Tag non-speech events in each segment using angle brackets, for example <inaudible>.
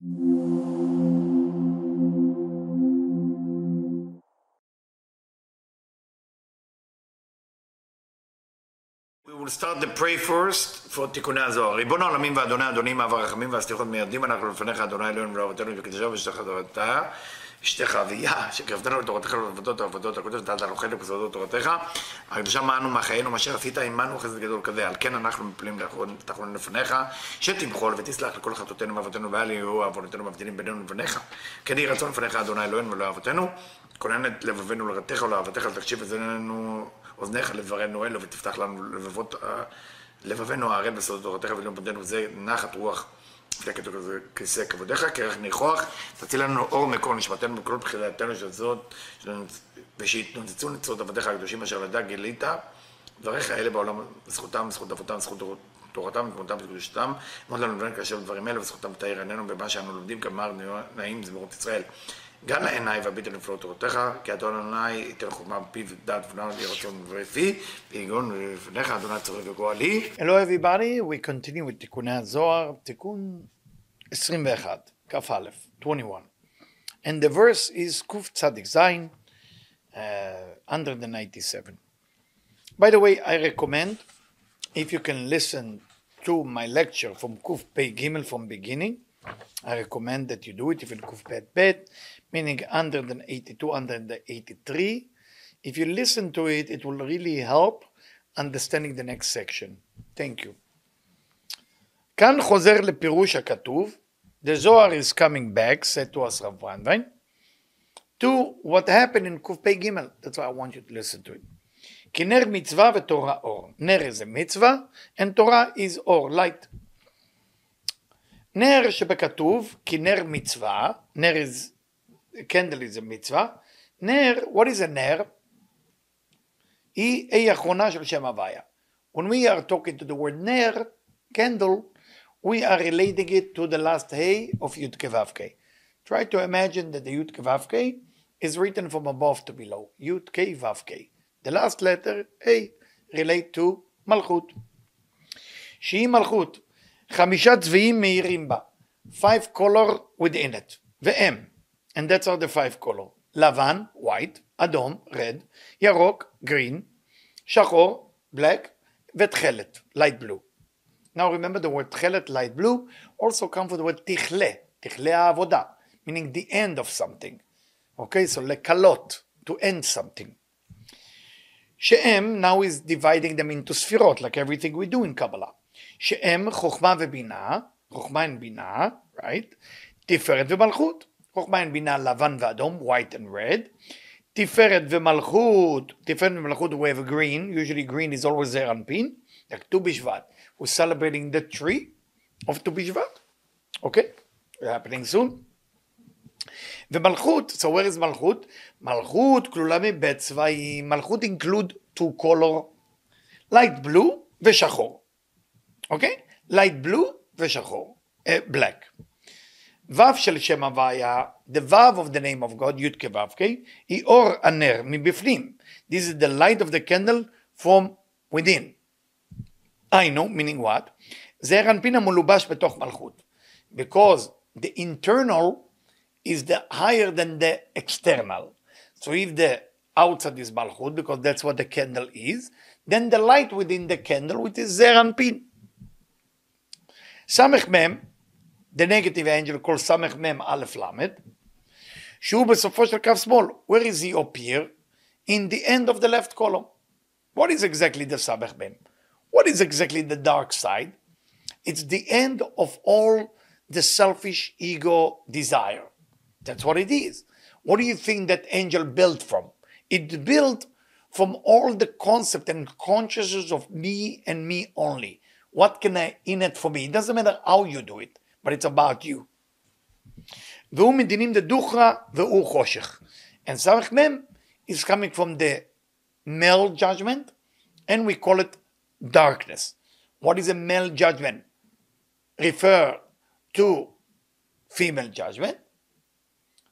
We will start the pray first for תיקוני הזוהר. ריבון העולמים ואדוני אדונים אב הרחמים והסליחות מיידים אנחנו לפניך אדוני אלוהינו ולאבותינו וקדושה ושתך תורתה אשתך אביה שקרבתנו לתורתך ולעבודות העבודות הקודש נתת לנו חלק בסודות תורתך. הקדושה מענו מחיינו מה שעשית עמנו חסד גדול כזה על כן אנחנו מפלים תחלון לפניך שתמחול ותסלח לכל חטאותינו ואבותינו ואל יהיו עוונותינו מבדילים בינינו לבניך כן יהי רצון לפניך אדוני אלוהינו ולאבותינו כונן את לבבינו לרתך ולאהבתך לתקשיב אזנינו אוזניך לדברנו אלו ותפתח לנו לבבות לבבינו הערב בסודות תורתך פנינו זה נחת רוח כזה כיסא כבודיך, כרך ניחוח, תציל לנו אור מקור נשמתנו בכל בחילתנו של זאת, ושיתנוצצו נצרות עבדיך הקדושים אשר לדע גילית, דבריך אלה בעולם, זכותם, זכות אבותם, זכות תורתם, תמותם וקדושתם, מאוד לנו לבן כאשר דברים אלה, וזכותם תאיר עינינו במה שאנו לומדים, גמר נעים זמירות ישראל. גם לעיניי והביט על נפלאות תורתך, כי אדון אדוני ייתן חוכמה בפיו דעת ונעל לי רצון ופי, ויגון לפניך אדוני צורך וגואלי. Hello everybody, we continue with תיקוני הזוהר, תיקון 21, כ"א, 21. And the verse is קצ"ז, uh, under the 97. By the way, I recommend, if you can listen to my lecture from קפ"ג from beginning, I recommend that you do it if in קפ"ב, meaning under the 82, under the 83. If you listen to it, it will really help understanding the next section. Thank you. כאן חוזר לפירוש הכתוב, the Zohar is coming back, said to us Rav Brandwein, to what happened in קפ"ג. That's why I want you to listen to it. כי נר מצווה ותורה אור. נר is a מצווה, and Torah is אור, light. נר שבכתוב, כי נר מצווה, נר is, candle is a מצווה, נר, what is a נר? היא A אחרונה של שם הוויה. When we are talking to the word נר, candle, we are relating it to the last A of Yud Kevavke. Try to imagine that the Yud Kevavke is written from above to below. Yud Kevavke. The last letter, A, relate to מלכות. שהיא מלכות. חמישה צבעים מאירים בה. Five color within it. והם. And that's all the five color. לבן, white, אדום, red, ירוק, green, שחור, black, ותכלת, light blue. Now remember the word תכלת, light blue, also come from the word תכלה, תכלה העבודה, meaning the end of something. Okay, so לקלות, to end something. שהם, now is dividing them into ספירות, like everything we do in Kabbalah. שהם חוכמה ובינה, חוכמה and בינה, right? תפארת ומלכות. חוכמה and בינה לבן ואדום, white and red. תפארת ומלכות, תפארת ומלכות we have green, usually green is always there on pin, like ט"ו בשבט. We're celebrating the tree of ט"ו בשבט. Okay? happening soon. ומלכות, so where is מלכות? מלכות כלולה מבית צבעים, מלכות include two color, light blue ושחור. אוקיי? light blue ושחור, uh, black. ו' של שם הוויה, the ו' of the name of God, י' כו' היא אור הנר מבפנים. This is the light of the candle from within. היינו, meaning what? זעיר אנפין המלובש בתוך מלכות. Because the internal is the higher than the external. So if the outside is malchut, because that's what the candle is, then the light within the candle, which is zer anpin. סמך מם, the negative angel called סמך מם א' ל', שהוא בסופו של קו שמאל. Where is he appear? In the end of the left column. What is exactly the סמך מם? What is exactly the dark side? It's the end of all the selfish ego desire. That's what it is. What do you think that angel built from? It built from all the concept and consciousness of me and me only. What can I in it for me? It doesn't matter how you do it, but it's about you. והוא מדינים דדוכרא והוא חושך. And סמך מם is coming from the male judgment, and we call it darkness. What is a male judgment? Refer to female judgment.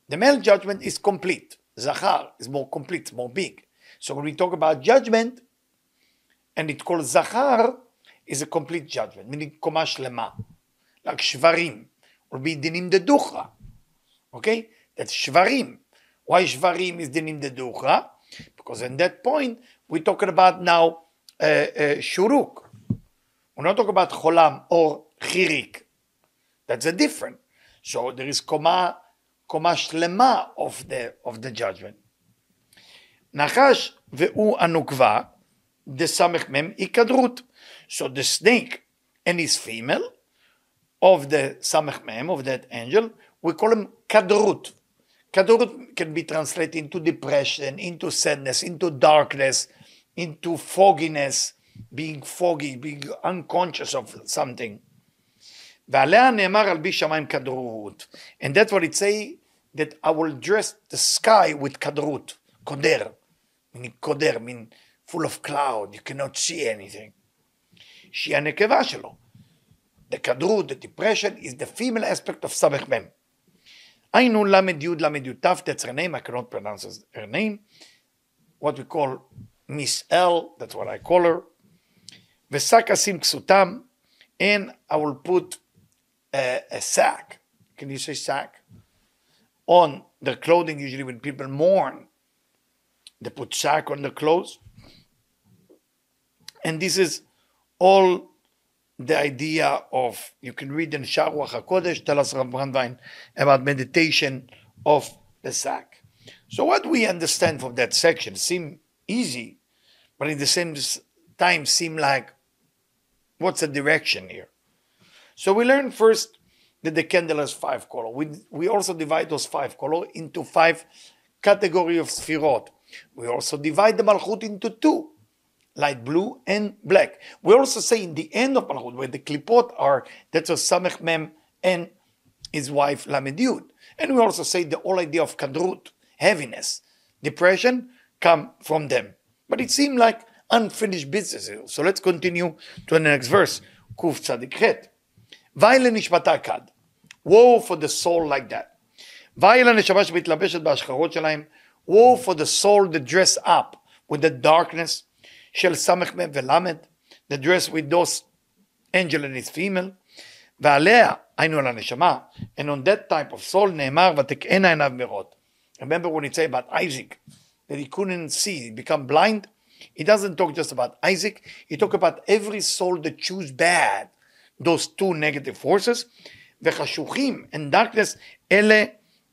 The male judgment is complete. Zachar is more complete, more big. So when we talk about judgment, and it's called Zachar, is a complete judgment, meaning קומה שלמה. Like שברים. will be dinim de ducha. Okay? That's shvarim. Why shvarim is dinim de ducha? Because in that point, we're talking about now uh, uh, shuruk. We're not talking about cholam or chirik. That's a different. So there is koma, koma shlema of the, of the judgment. נחש והוא הנוקבה, דסמ"ם היקדרות. So the snake and his female of the סמ"ם, of that angel, we call him kadrut. Kadrut can be translated into depression, into sadness, into darkness, into fogginess, being foggy, being unconscious of something. ועליה נאמר על בי שמיים כדרות. And that's what it say, that I will dress the sky with כדרות, קודר. meaning קודר, mean full of cloud, you cannot see anything. שהיא הנקבה שלו. The כדרות, the depression, is the female aspect of סמ"ם. היינו ל"י ל"י ת', that's her name, I cannot pronounce her name, what we call Miss L, that's what I call her, ושק אשים כסותם, and I will put a, a sack, can you say sack? On the clothing, usually when people mourn, they put sack on the clothes. And this is all the idea of, you can read in Ruach HaKodesh, tell us Brandwein about meditation of the sack. So what we understand from that section seem easy, but in the same time seem like, what's the direction here? So we learn first that the candle has five colors. We, we also divide those five colors into five category of sphirot. We also divide the malchut into two, light blue and black. We also say in the end of malchut, where the klipot are, that's a samech mem and his wife lamed yud. And we also say the whole idea of kadrut, heaviness, depression, come from them. But it seemed like unfinished business. here. So let's continue to the next verse. Kuf tzadik chet. ואי לנשמתה כד. Woe for the soul like that. ואי לנשמה שמתלבשת בהשחרות שלהם. Woe for the soul that dress up with the darkness של סמ"ם ולמד. The dress with those angel and his female. ועליה, היינו על הנשמה, and on that type of soul נאמר ותקענה עיניו מרות. Remember when it say about Isaac, that he couldn't see, he become blind? He doesn't talk just about Isaac, he talk about every soul that choose bad, those two negative forces, וחשוכים and darkness, אלה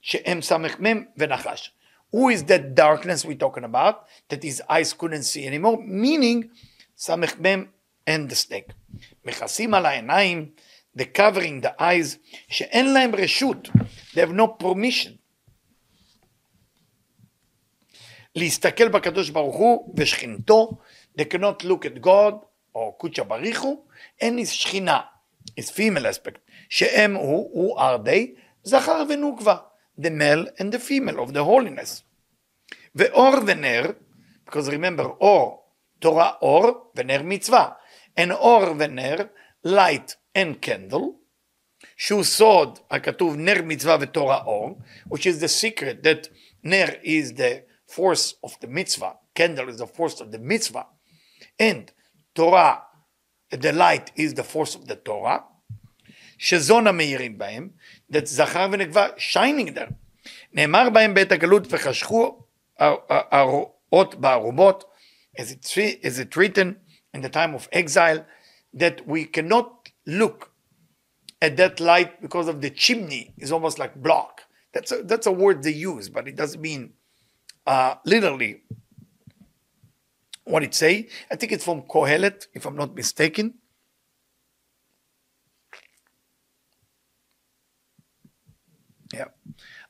שהם סמ"ם ונחש. Who is that darkness we're talking about, that his eyes couldn't see anymore? Meaning, סמ"ם and the snake. מכסים על העיניים, the covering the eyes, שאין להם רשות, they have no permission. להסתכל בקדוש ברוך הוא ושכינתו, they cannot look at God, או קודשא בריך הוא, and his שכינה, his female aspect, שהם הוא, הוא are they, זכר ונוקבה, the male and the female of the holiness. ואור ונר, because remember, אור, תורה אור ונר מצווה, and אור ונר, light and candle, שהוא סוד הכתוב נר מצווה ותורה אור, which is the secret that נר is the force of the mitzvah, candle is the force of the mitzvah, and Torah, the light is the force of the Torah, שזון המאירים בהם, that זכר ונקבה shining there. נאמר בהם בעת הגלות וחשכו Uh, uh, uh, Our Ba'arubot, as it's, as it written in the time of exile, that we cannot look at that light because of the chimney is almost like block. That's a, that's a word they use, but it doesn't mean uh, literally what it say. I think it's from Kohelet, if I'm not mistaken. Yeah.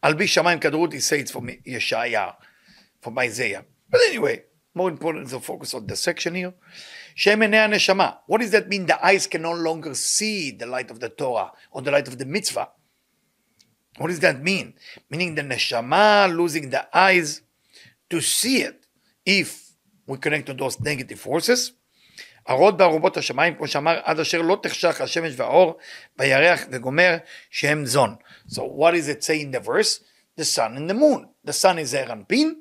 Albi Shamayim Kadrut, he says it's from Yeshaya from Isaiah. But anyway, more important is to focus on the section here. Shem enei neshama. What does that mean? The eyes can no longer see the light of the Torah or the light of the mitzvah. What does that mean? Meaning the neshama losing the eyes to see it if we connect to those negative forces. הרות בערובות השמיים, כמו שאמר, עד אשר לא תחשך השמש והאור, בירח וגומר, שהם זון. So what does it say in the verse? The sun and the moon. The sun is Eranpin,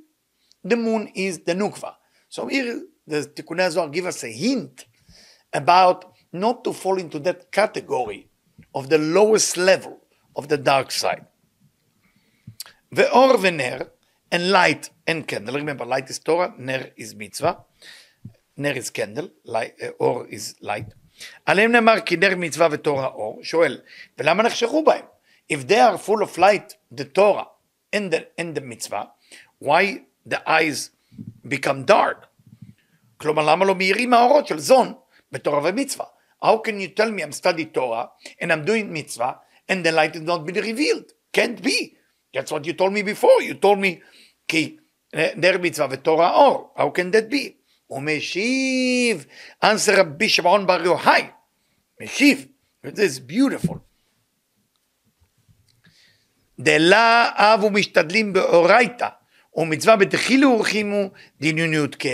the moon is the Nukva. So here the Tikkunei Zohar give us a hint about not to fall into that category of the lowest level of the dark side. Ve'or ve'ner, and light and candle. Remember, light is Torah, ner is mitzvah. ner is candle, light, uh, or is light. עליהם נאמר כי נר מצווה ותורה אור, שואל, ולמה נחשכו בהם? If they are full of light, the Torah and the, and the mitzvah, why the eyes become dark? כלומר, למה לא מאירים האורות של זון בתורה ומצווה? How can you tell me I'm studying Torah and I'm doing mitzvah and the light is not being revealed? Can't be. That's what you told me before. You told me כי נר מצווה ותורה אור. How can that be? הוא משיב, answer רבי שמעון בר יוחאי. משיב. This is beautiful. דלה אבו משתדלים באורייתא, ומצווה בתחילו ורחימו דינון י"ק.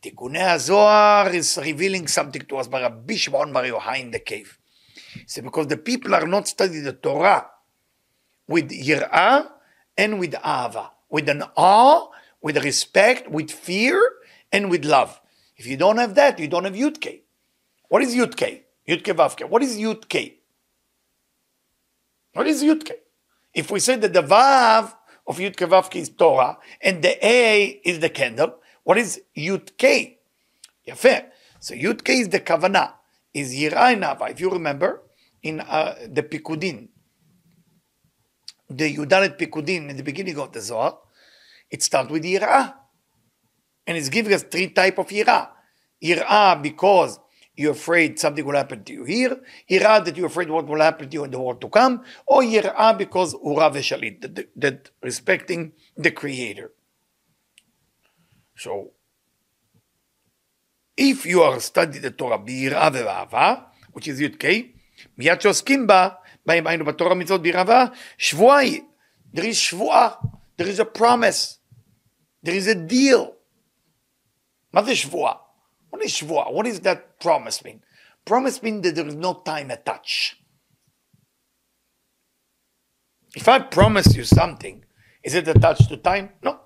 תיקוני הזוהר is revealing something to us by רבי שמעון בר יוחאי in the cave. So because the people are not studying the Torah with יראה and with אהבה. With an awe, with respect, with fear, and with love. If you don't have that, you don't have Yudke. What is Yudke? Yudke Vavke. What is Yudke? What is Yudke? If we say that the Vav of Yudke Vavke is Torah and the A is the candle, what is Yud Yudke? Yafeh. So Yud Yudke is the Kavanah, is Yirai Nava. If you remember, in uh, the Pikudin, the Yudalet Pikudin in the beginning of the Zohar, it starts with Yirah. And it's giving us three type of Yirah. Yirah because you're afraid something will happen to you here. Yirah that you're afraid what will happen to you in the world to come. Or Yirah because Ura Veshalit, that, that respecting the Creator. So, if you are studying the Torah ביראה ובאהבה, which is י"ק, מיד שעוסקים בה, בהם היינו בתורה מצוות ביראה ובאהבה, שבועה היא. There is שבועה, there is a promise, there is a deal. מה זה שבועה? What is שבועה? What does that promise mean? Promise means that there is no time attached. If I promise you something, is it attached to time? No.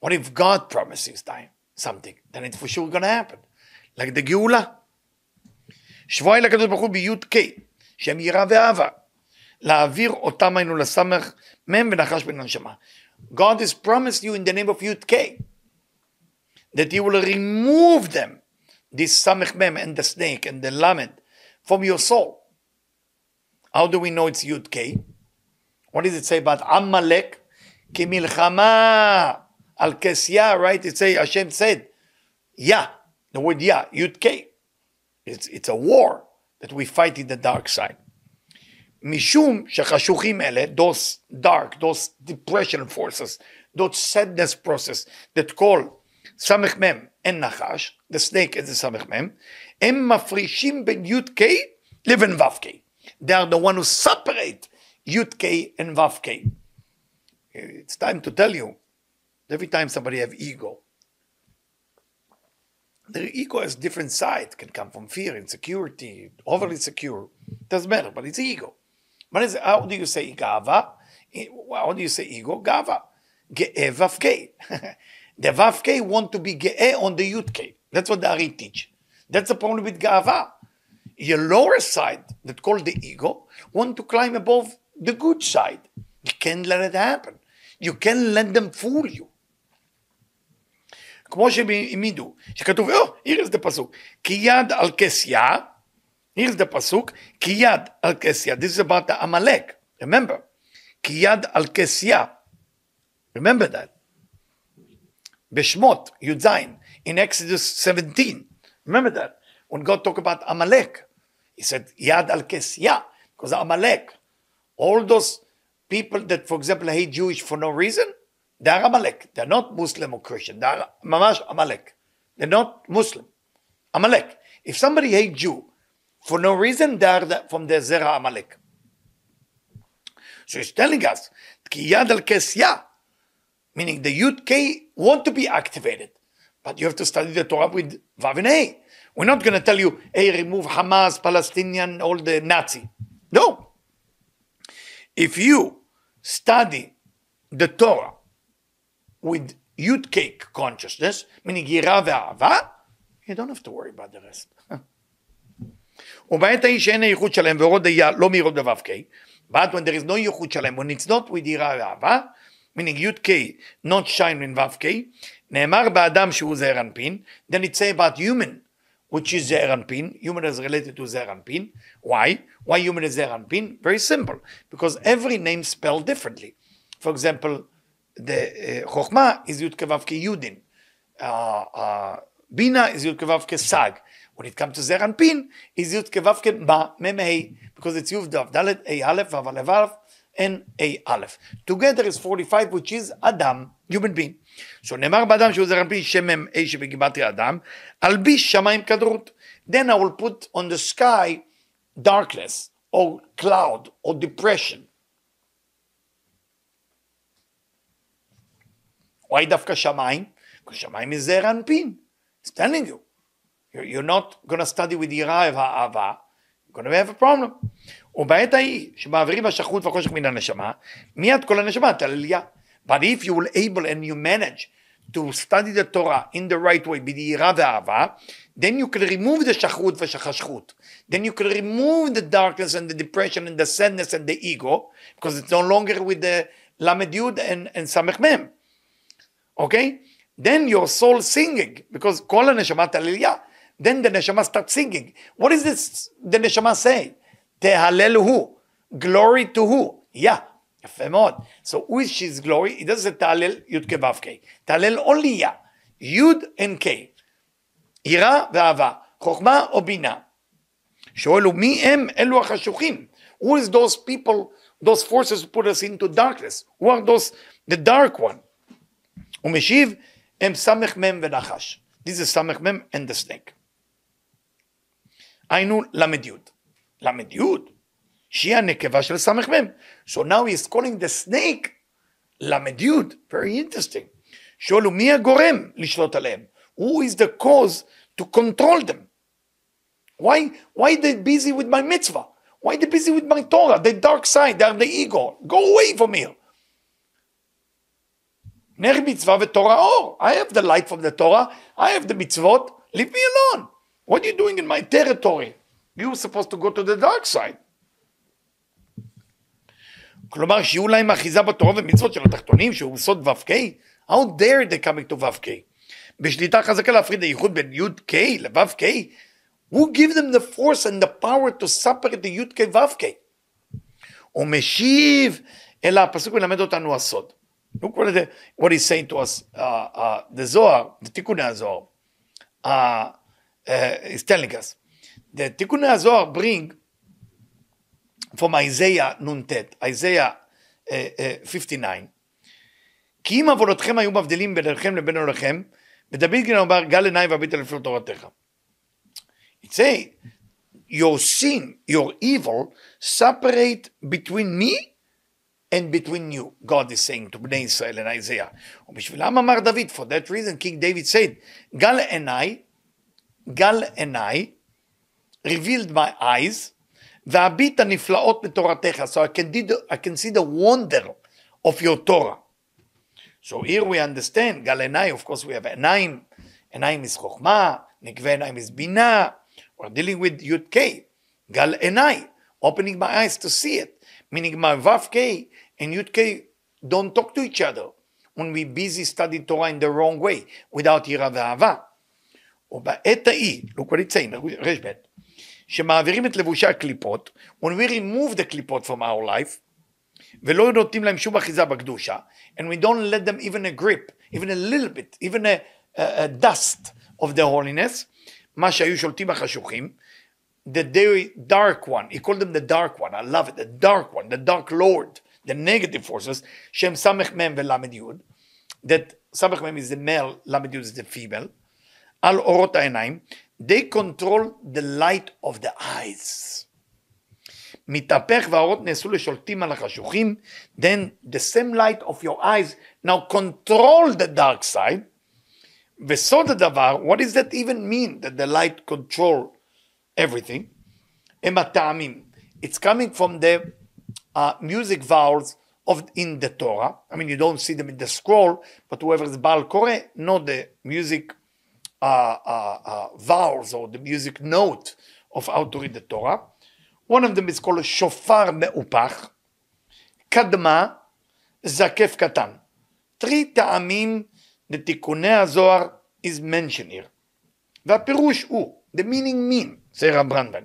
What if God promises time, something? Then it's for sure going to happen. Like the גאולה. שבועה היא לקדוש ברוך הוא בי"ק, שהם יראה ואהבה. להעביר אותם היינו לסמך מ' ונחש בין הנשמה. God has promised you in the name of י"ק that he will remove them, this samech mem and the snake and the lamed, from your soul. How do we know it's yud What does it say about Amalek? Ki milchama al kesya, right? It say Hashem said, yeah, the word yeah, yud It's it's a war that we fight in the dark side. Mishum shechashuchim ele, those dark, those depression forces, those sadness process that call סמ"ם אין נחש, the snake is the סמ"ם, הם מפרישים בין י"ק לבין ו"ק. They are the one who separate י"ק and ו"ק. It's time to tell you, every time somebody have ego, their ego has different side, can come from fear, insecurity, overly secure, doesn't matter, but it's ego. What is, how do you say gava? How do you say ego? Gava. גאה ו"ק. <laughs> The Vavke want to be Ge'eh on the Yudke. That's what the Ari teach. That's the problem with Ga'ava. Your lower side, that called the ego, want to climb above the good side. You can't let it happen. You can't let them fool you. כמו שהם העמידו, שכתוב, oh, here's the פסוק, כי יד על כסיה, here's the פסוק, כי יד על כסיה, this is about the Amalek, remember, כי יד על כסיה, remember that. Beshmot, Yudzain, in Exodus 17. Remember that. When God talked about Amalek, he said, Yad al Kesya, because Amalek, all those people that, for example, hate Jewish for no reason, they are Amalek. They're not Muslim or Christian. They are Mamash Amalek. They're not Muslim. Amalek. If somebody hates Jew for no reason, they are from the Zera Amalek. So he's telling us, Yad al Kesya, meaning the Yud K want to be activated. But you have to study the Torah with Vav and A. We're not going to tell you, hey, remove Hamas, Palestinian, all the Nazi. No. If you study the Torah with Yud Cake consciousness, meaning Yira ve'ava, you don't have to worry about the rest. ובעת ההיא שאין הייחוד שלהם ואורות דיה לא מאירות בו"ק, but when there is no ייחוד שלהם, when it's not with יראה ואהבה, meaning Yud-K, not Shine in Vav-K, Ne'emar Ba'adam Shu Zer then it say about human, which is eran pin. human is related to eran pin. Why? Why human is eran pin? Very simple, because every name spelled differently. For example, the uh, is Yud-K Vav-K Yudin, uh, uh, Bina is Yud-K Vav-K Sag, when it comes to Zer Anpin, is Yud-K Vav-K Memei, because it's Yud-Dav Dalet, Ei Aleph, Vav Aleph, and A aleph. Together is 45, which is Adam, human being. So נאמר באדם שהוא זרע על פי שם A שבגימטריה אדם, אלביש שמיים כדרות. Then I will put on the sky darkness, or cloud, or depression. Why דווקא שמיים? Because שמיים is זעיר אנפין. It's telling you. You're, you're not going to study with יראה והאהבה, you're going to have a problem. ובעת ההיא שמעבירים השכרות והחושך מן הנשמה, מיד כל הנשמה תלליה. But if you will able and you manage to study the Torah in the right way, ביראה ואהבה, then you can remove the שכרות והחשכות. Then you can remove the darkness and the depression and the sadness and the ego, because it's no longer with the למד יוד and, and סמך מם. Okay? Then your soul singing, because כל הנשמה תלליה. Then the neshama starts singing. What is this the neshama say? תהלל הוא, glory to who, יא, yeah. יפה מאוד. So who is his glory? It doesn't say תהלל י"ק ו"ק, תהלל only יא, י' and K, יראה ואהבה, חוכמה או בינה. שואל הוא מי הם אלו החשוכים? Who is those people, those forces who put us into darkness? Who are those, the dark one? הוא משיב, הם סמך מם ונחש. This is סמך מם and the snake. היינו למד י'. למד י', שהיא הנקבה של סמ"ם. So now he is calling the snake למד י', very interesting. שואל הוא מי הגורם לשלוט עליהם? Who is the cause to control them? Why, why they busy with my mitzvah? Why they busy with my Torah? The dark side, they are the ego. Go away from here. נר מצווה ותורה אור. I have the light from the Torah, I have the mitzvot, leave me alone. What are you doing in my territory? You were supposed to go to the dark side. כלומר, שיהיו להם אחיזה בתורה ומצוות של התחתונים, שהוא סוד ו"ק, how dare they coming to ו"ק? בשליטה חזקה להפריד הייחוד בין י"ק לו"ק, who give them the force and the power to separate the י"ק ו"ק? הוא משיב, אלא הפסוק מלמד אותנו הסוד. Look what, the, what he's saying to us, uh, uh, the Zohar, the תיקוני הזוהר, uh, uh, The תיקוני הזוהר bring from Isaiah נ"ט, uh, uh, 59, כי אם עוונותיכם היו מבדילים ביניכם לבין אלוהיכם, ודוד גן אמר, גל עיניי והביט אל לפני תורתך. Say, your sin, your evil, separate between me and between you, God is saying to בני ישראל in Isaiah. ובשבילם אמר דוד, for that reason King David said, גל עיניי, גל עיניי, revealed my eyes, והביט הנפלאות בתורתך, so I can, do, I can see the wonder of your Torah. So here we understand, גל עיניי, of course we have עיניים, עיניים is חוכמה, נקבי עיניים is בינה, we're dealing with י"ק, גל עיניי, opening my eyes to see it, meaning my ו"ק and י"ק don't talk to each other when we busy study Torah in the wrong way, without יראה ואהבה. ובעת ההיא, what it's saying, רשב"ת, שמעבירים את לבושי הקליפות, when we remove the קליפות from our life, ולא נותנים להם שום אחיזה בקדושה, and we don't let them even a grip, even a little bit, even a, a, a dust of the holiness, מה שהיו שולטים החשוכים, the very dark one, he called them the dark one, I love it, the dark one, the dark lord, the negative forces, שהם סמך מ' ולמד י', that סמך מ' is the male, למד י' is the female, על אורות העיניים, they control the light of the eyes. מתהפך והאורות נעשו לשולטים על החשוכים, then the same light of your eyes now control the dark side, וסוד הדבר, what does that even mean, that the light control everything? הם הטעמים. It's coming from the uh, music vowels of in the Torah. I mean, you don't see them in the scroll, but whoever is Baal Koreh know the music uh, uh, uh, vowels or the music note of how to read the Torah. One of them is called Shofar Me'upach, Kadma, Zakef Katan. Three טעמים לתיקוני הזוהר is mentioned here. והפירוש הוא, the meaning mean, זה רב רנבן,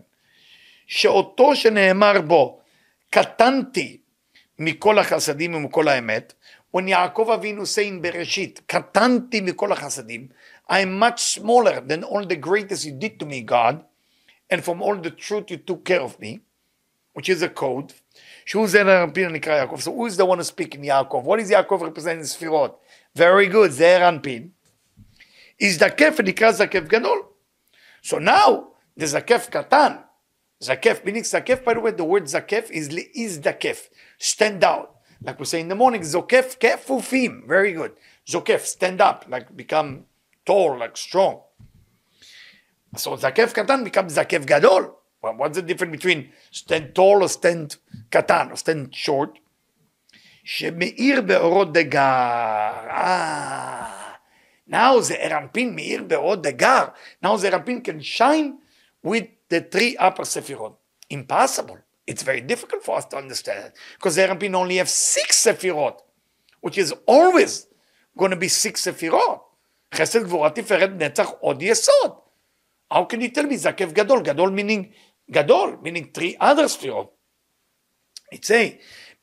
שאותו שנאמר בו, קטנתי מכל החסדים ומכל האמת, when יעקב אבינו saying בראשית, קטנתי מכל החסדים, I am much smaller than all the greatest you did to me, God, and from all the truth you took care of me, which is a code. So who is the one who speaking Yaakov? What is Yaakov representing in ספירות? Very good, זעיר Is the ונקרא זקף gadol. So now, the zakef katan, zakef meaning zakef by the way, the word זקף is להזדקף, stand out. Like we say in the morning, Zokef כפופים, very good. Zokef, stand up, like become tall, like strong. So זקף קטן become זקף גדול. Well, what's the difference between stand tall or stand קטן or stand short? שמאיר באורות דגר. Ah, now the Erampin מאיר באורות דגר. Now the Erampin can shine with the three upper Sephirot. Impossible. It's very difficult for us to understand it because the Erampin only have six Sephirot, which is always going to be six Sephirot. חסד גבורה תפארת נצח עוד יסוד. How can you tell me זקף גדול? גדול meaning גדול, meaning three other ספירות. A,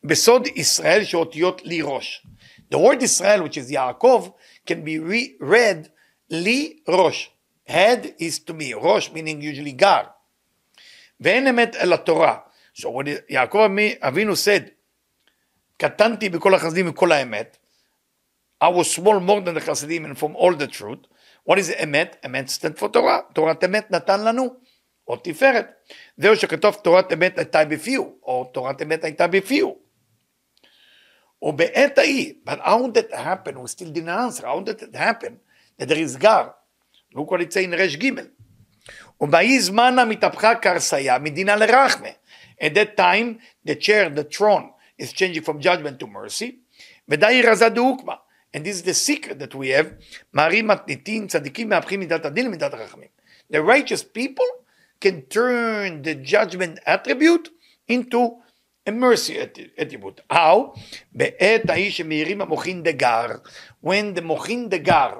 בסוד ישראל שאותיות לי ראש. The word ישראל, which is יעקב, can be re- read לי ראש. Head is to me, ראש meaning usually גר. ואין אמת אל התורה. So when יעקב אבינו said, קטנתי בכל החסדים וכל האמת, I was small more than the חסידים and from all the truth. What is אמת? אמת stand for תורה. תורת אמת נתן לנו. או תפארת. זהו שכתוב תורת אמת הייתה בפיו, או תורת אמת הייתה בפיו. ובעת ההיא, but how did that happen? We still didn't answer. How did it happen? That there is גר. Look what it say in רש ג' ובהיא זמנה מתהפכה כרסיה מדינה לרחמה. At that time, the chair, the throne, is changing from judgment to mercy. ודי רזה דהוקמה. And this is the secret that we have. מערים מתניתים, צדיקים מהפכים מידת הדין למידת החכמים. The righteous people can turn the judgment attribute into a mercy attribute. How? בעת ההיא שמאירים המוחין דגר. When the מוחין דגר,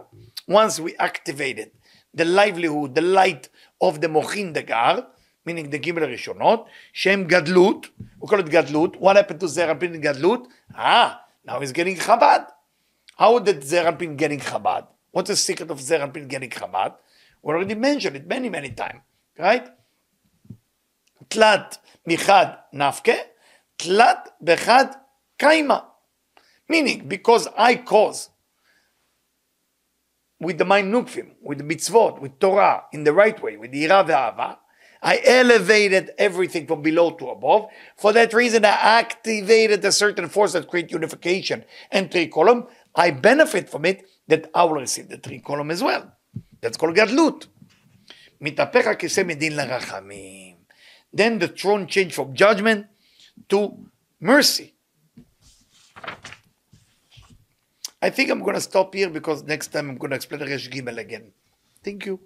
once we activated the livelihood, the light of the מוחין דגר, meaning the גימל הראשונות, שהם גדלות, we call it גדלות, what happened to זרפין גדלות? Ah, now he's getting חב"ד. How did Zeranpin getting Chabad? What's the secret of Zeranpin getting Chabad? We already mentioned it many, many times, right? Tlat michad nafke, tlat bechad kaima. Meaning, because I cause with the Mainupfim, with the mitzvot, with Torah, in the right way, with the Ira ve'ava, I elevated everything from below to above. For that reason, I activated a certain force that creates unification and three column. I benefit from it that I will receive the three column as well. That's called גדלות. מתהפך הכיסא מדין לרחמים. Then the throne changed from judgment to mercy. I think I'm going to stop here because next time I'm going to explain Resh Gimel again. Thank you.